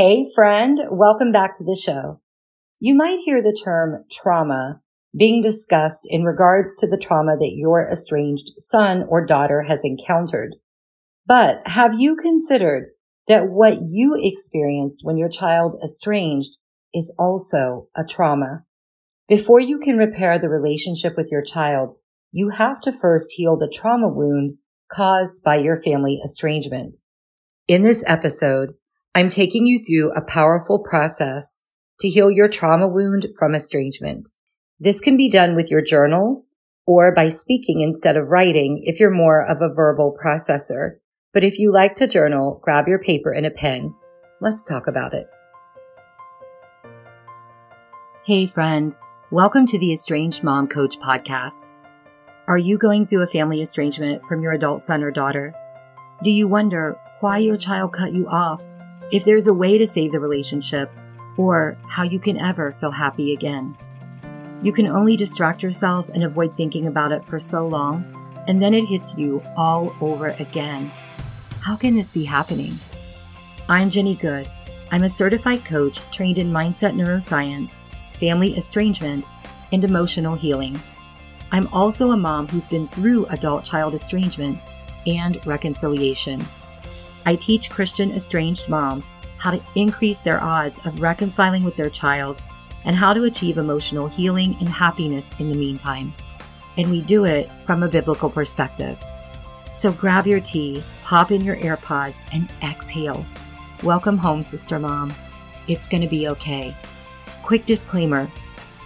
Hey friend, welcome back to the show. You might hear the term trauma being discussed in regards to the trauma that your estranged son or daughter has encountered. But have you considered that what you experienced when your child estranged is also a trauma? Before you can repair the relationship with your child, you have to first heal the trauma wound caused by your family estrangement. In this episode, I'm taking you through a powerful process to heal your trauma wound from estrangement. This can be done with your journal or by speaking instead of writing if you're more of a verbal processor. But if you like to journal, grab your paper and a pen. Let's talk about it. Hey friend, welcome to the Estranged Mom Coach podcast. Are you going through a family estrangement from your adult son or daughter? Do you wonder why your child cut you off, if there's a way to save the relationship, or how you can ever feel happy again? You can only distract yourself and avoid thinking about it for so long, and then it hits you all over again. How can this be happening? I'm Jenny Good. I'm a certified coach trained in mindset neuroscience, family estrangement, and emotional healing. I'm also a mom who's been through adult child estrangement and reconciliation. I teach Christian estranged moms how to increase their odds of reconciling with their child and how to achieve emotional healing and happiness in the meantime. And we do it from a biblical perspective. So grab your tea, pop in your AirPods, and exhale. Welcome home, Sister Mom. It's going to be okay. Quick disclaimer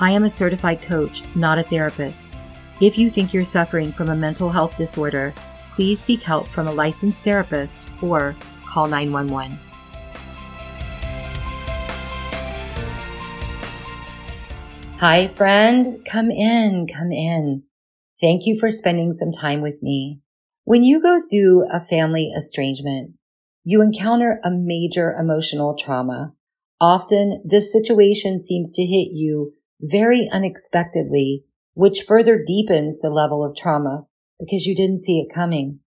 I am a certified coach, not a therapist. If you think you're suffering from a mental health disorder, please seek help from a licensed therapist or call 911. Hi, friend. Come in, come in. Thank you for spending some time with me. When you go through a family estrangement, you encounter a major emotional trauma. Often this situation seems to hit you very unexpectedly, which further deepens the level of trauma because you didn't see it coming.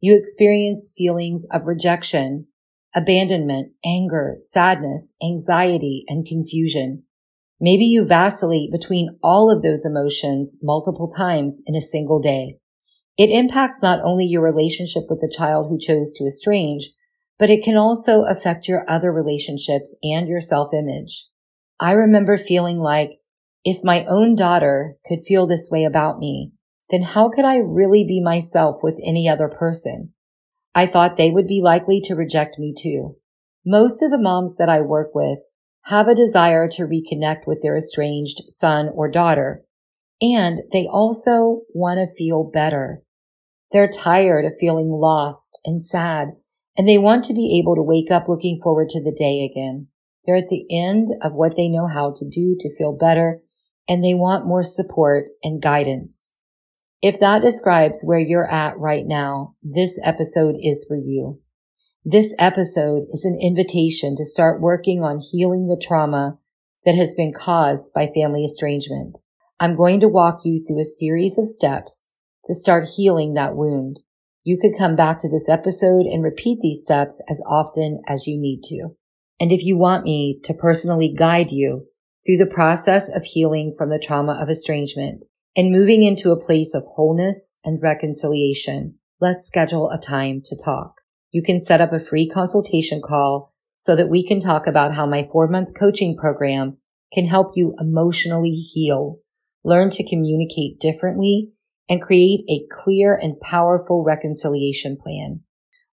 You experience feelings of rejection, abandonment, anger, sadness, anxiety, and confusion. Maybe you vacillate between all of those emotions multiple times in a single day. It impacts not only your relationship with the child who chose to estrange, but it can also affect your other relationships and your self-image. I remember feeling like if my own daughter could feel this way about me, then how could I really be myself with any other person? I thought they would be likely to reject me too. Most of the moms that I work with have a desire to reconnect with their estranged son or daughter. And they also want to feel better. They're tired of feeling lost and sad, and they want to be able to wake up looking forward to the day again. They're at the end of what they know how to do to feel better, and they want more support and guidance. If that describes where you're at right now, this episode is for you. This episode is an invitation to start working on healing the trauma that has been caused by family estrangement. I'm going to walk you through a series of steps to start healing that wound. You could come back to this episode and repeat these steps as often as you need to. And if you want me to personally guide you through the process of healing from the trauma of estrangement and moving into a place of wholeness and reconciliation, let's schedule a time to talk you can set up a free consultation call so that we can talk about how my four month coaching program can help you emotionally heal, learn to communicate differently, and create a clear and powerful reconciliation plan.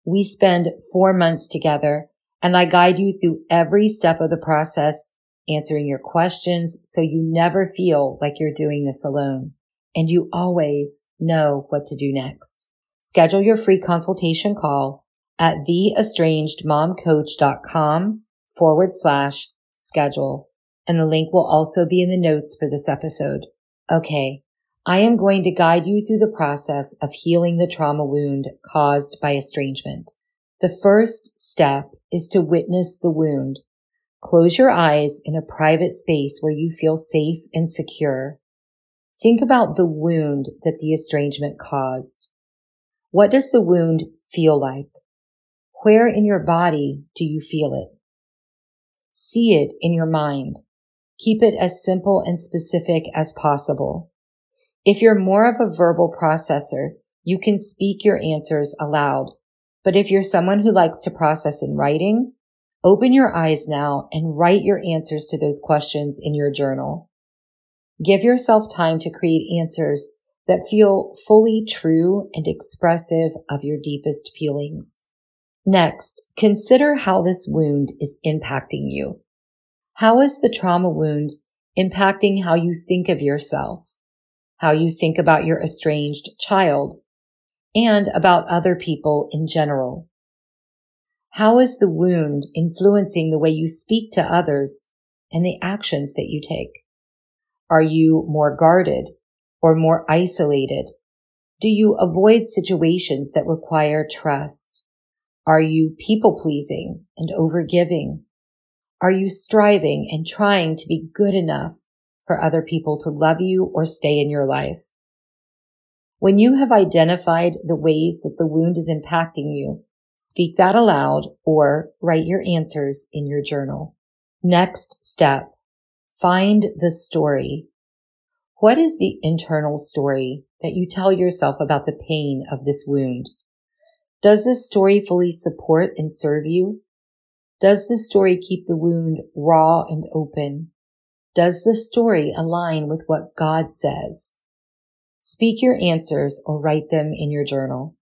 We spend four months together and I guide you through every step of the process, answering your questions so you never feel like you're doing this alone and you always know what to do next. Schedule your free consultation call at theestrangedmomcoach.com forward slash schedule. And the link will also be in the notes for this episode. Okay. I am going to guide you through the process of healing the trauma wound caused by estrangement. The first step is to witness the wound. Close your eyes in a private space where you feel safe and secure. Think about the wound that the estrangement caused. What does the wound feel like? Where in your body do you feel it? See it in your mind. Keep it as simple and specific as possible. If you're more of a verbal processor, you can speak your answers aloud. But if you're someone who likes to process in writing, open your eyes now and write your answers to those questions in your journal. Give yourself time to create answers that feel fully true and expressive of your deepest feelings. Next, consider how this wound is impacting you. How is the trauma wound impacting how you think of yourself, how you think about your estranged child, and about other people in general? How is the wound influencing the way you speak to others and the actions that you take? Are you more guarded or more isolated? Do you avoid situations that require trust? Are you people pleasing and overgiving? Are you striving and trying to be good enough for other people to love you or stay in your life? When you have identified the ways that the wound is impacting you, speak that aloud or write your answers in your journal. Next step. Find the story. What is the internal story that you tell yourself about the pain of this wound? Does this story fully support and serve you? Does the story keep the wound raw and open? Does the story align with what God says? Speak your answers or write them in your journal.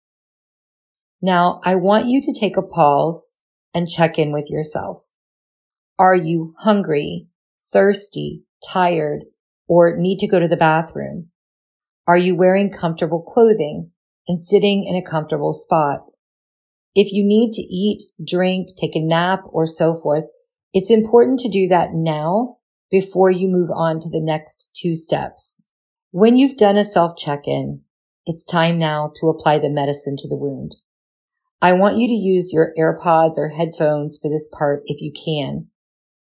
Now, I want you to take a pause and check in with yourself. Are you hungry, thirsty, tired, or need to go to the bathroom? Are you wearing comfortable clothing and sitting in a comfortable spot? If you need to eat, drink, take a nap, or so forth, it's important to do that now before you move on to the next two steps. When you've done a self check-in, it's time now to apply the medicine to the wound. I want you to use your AirPods or headphones for this part if you can.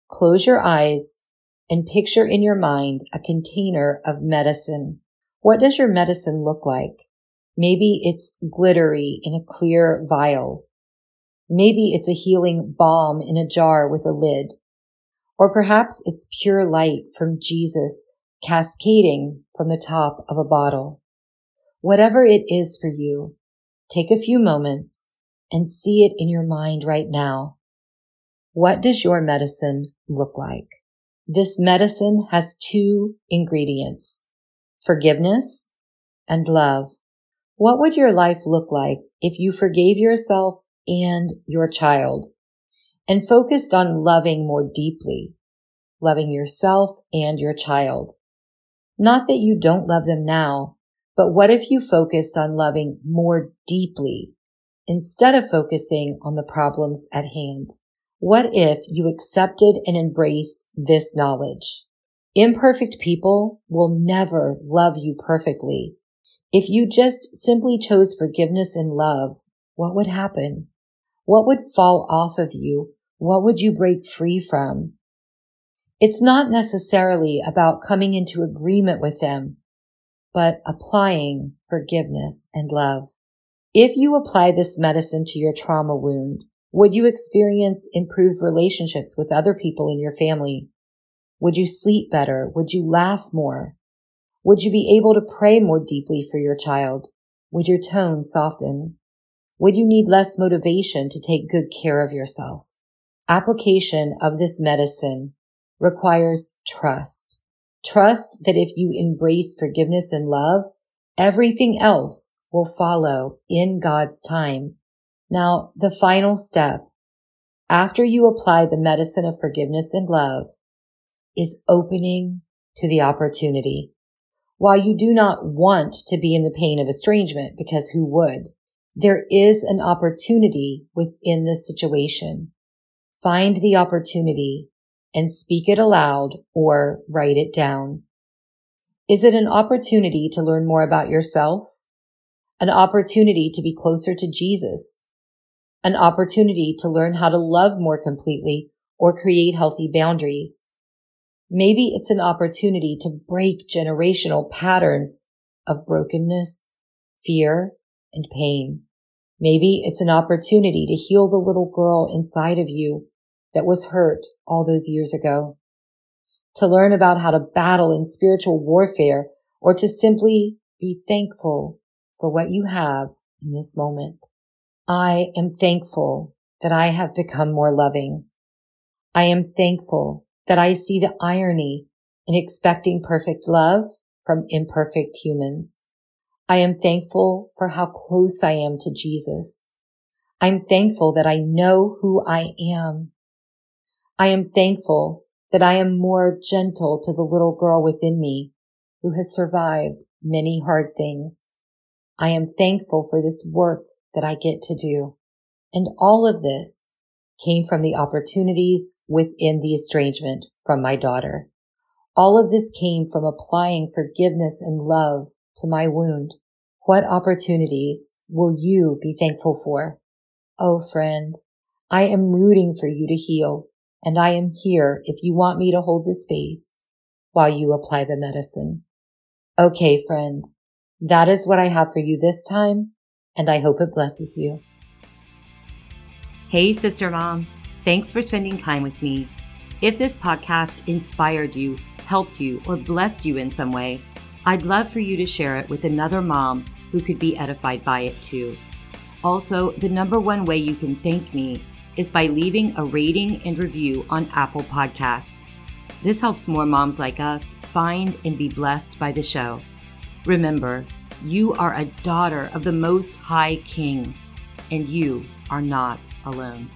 Close your eyes and picture in your mind a container of medicine. What does your medicine look like? Maybe it's glittery in a clear vial. Maybe it's a healing balm in a jar with a lid. Or perhaps it's pure light from Jesus cascading from the top of a bottle. Whatever it is for you, take a few moments and see it in your mind right now. What does your medicine look like? This medicine has two ingredients, forgiveness and love. What would your life look like if you forgave yourself and your child and focused on loving more deeply, loving yourself and your child? Not that you don't love them now, but what if you focused on loving more deeply instead of focusing on the problems at hand? What if you accepted and embraced this knowledge? Imperfect people will never love you perfectly. If you just simply chose forgiveness and love, what would happen? What would fall off of you? What would you break free from? It's not necessarily about coming into agreement with them, but applying forgiveness and love. If you apply this medicine to your trauma wound, would you experience improved relationships with other people in your family? Would you sleep better? Would you laugh more? Would you be able to pray more deeply for your child? Would your tone soften? Would you need less motivation to take good care of yourself? Application of this medicine requires trust. Trust that if you embrace forgiveness and love, everything else will follow in God's time now, the final step after you apply the medicine of forgiveness and love is opening to the opportunity. While you do not want to be in the pain of estrangement, because who would? There is an opportunity within this situation. Find the opportunity and speak it aloud or write it down. Is it an opportunity to learn more about yourself? An opportunity to be closer to Jesus? an opportunity to learn how to love more completely or create healthy boundaries. Maybe it's an opportunity to break generational patterns of brokenness, fear, and pain. Maybe it's an opportunity to heal the little girl inside of you that was hurt all those years ago. To learn about how to battle in spiritual warfare or to simply be thankful for what you have in this moment. I am thankful that I have become more loving. I am thankful that I see the irony in expecting perfect love from imperfect humans. I am thankful for how close I am to Jesus. I'm thankful that I know who I am. I am thankful that I am more gentle to the little girl within me who has survived many hard things. I am thankful for this work that I get to do. And all of this came from the opportunities within the estrangement from my daughter. All of this came from applying forgiveness and love to my wound. What opportunities will you be thankful for? Oh, friend, I am rooting for you to heal, and I am here if you want me to hold the space while you apply the medicine. Okay, friend, that is what I have for you this time, and I hope it blesses you. Hey, Sister Mom. Thanks for spending time with me. If this podcast inspired you, helped you, or blessed you in some way, I'd love for you to share it with another mom who could be edified by it too. Also, the number one way you can thank me is by leaving a rating and review on Apple Podcasts. This helps more moms like us find and be blessed by the show. Remember, you are a daughter of the Most High King, and you are not alone.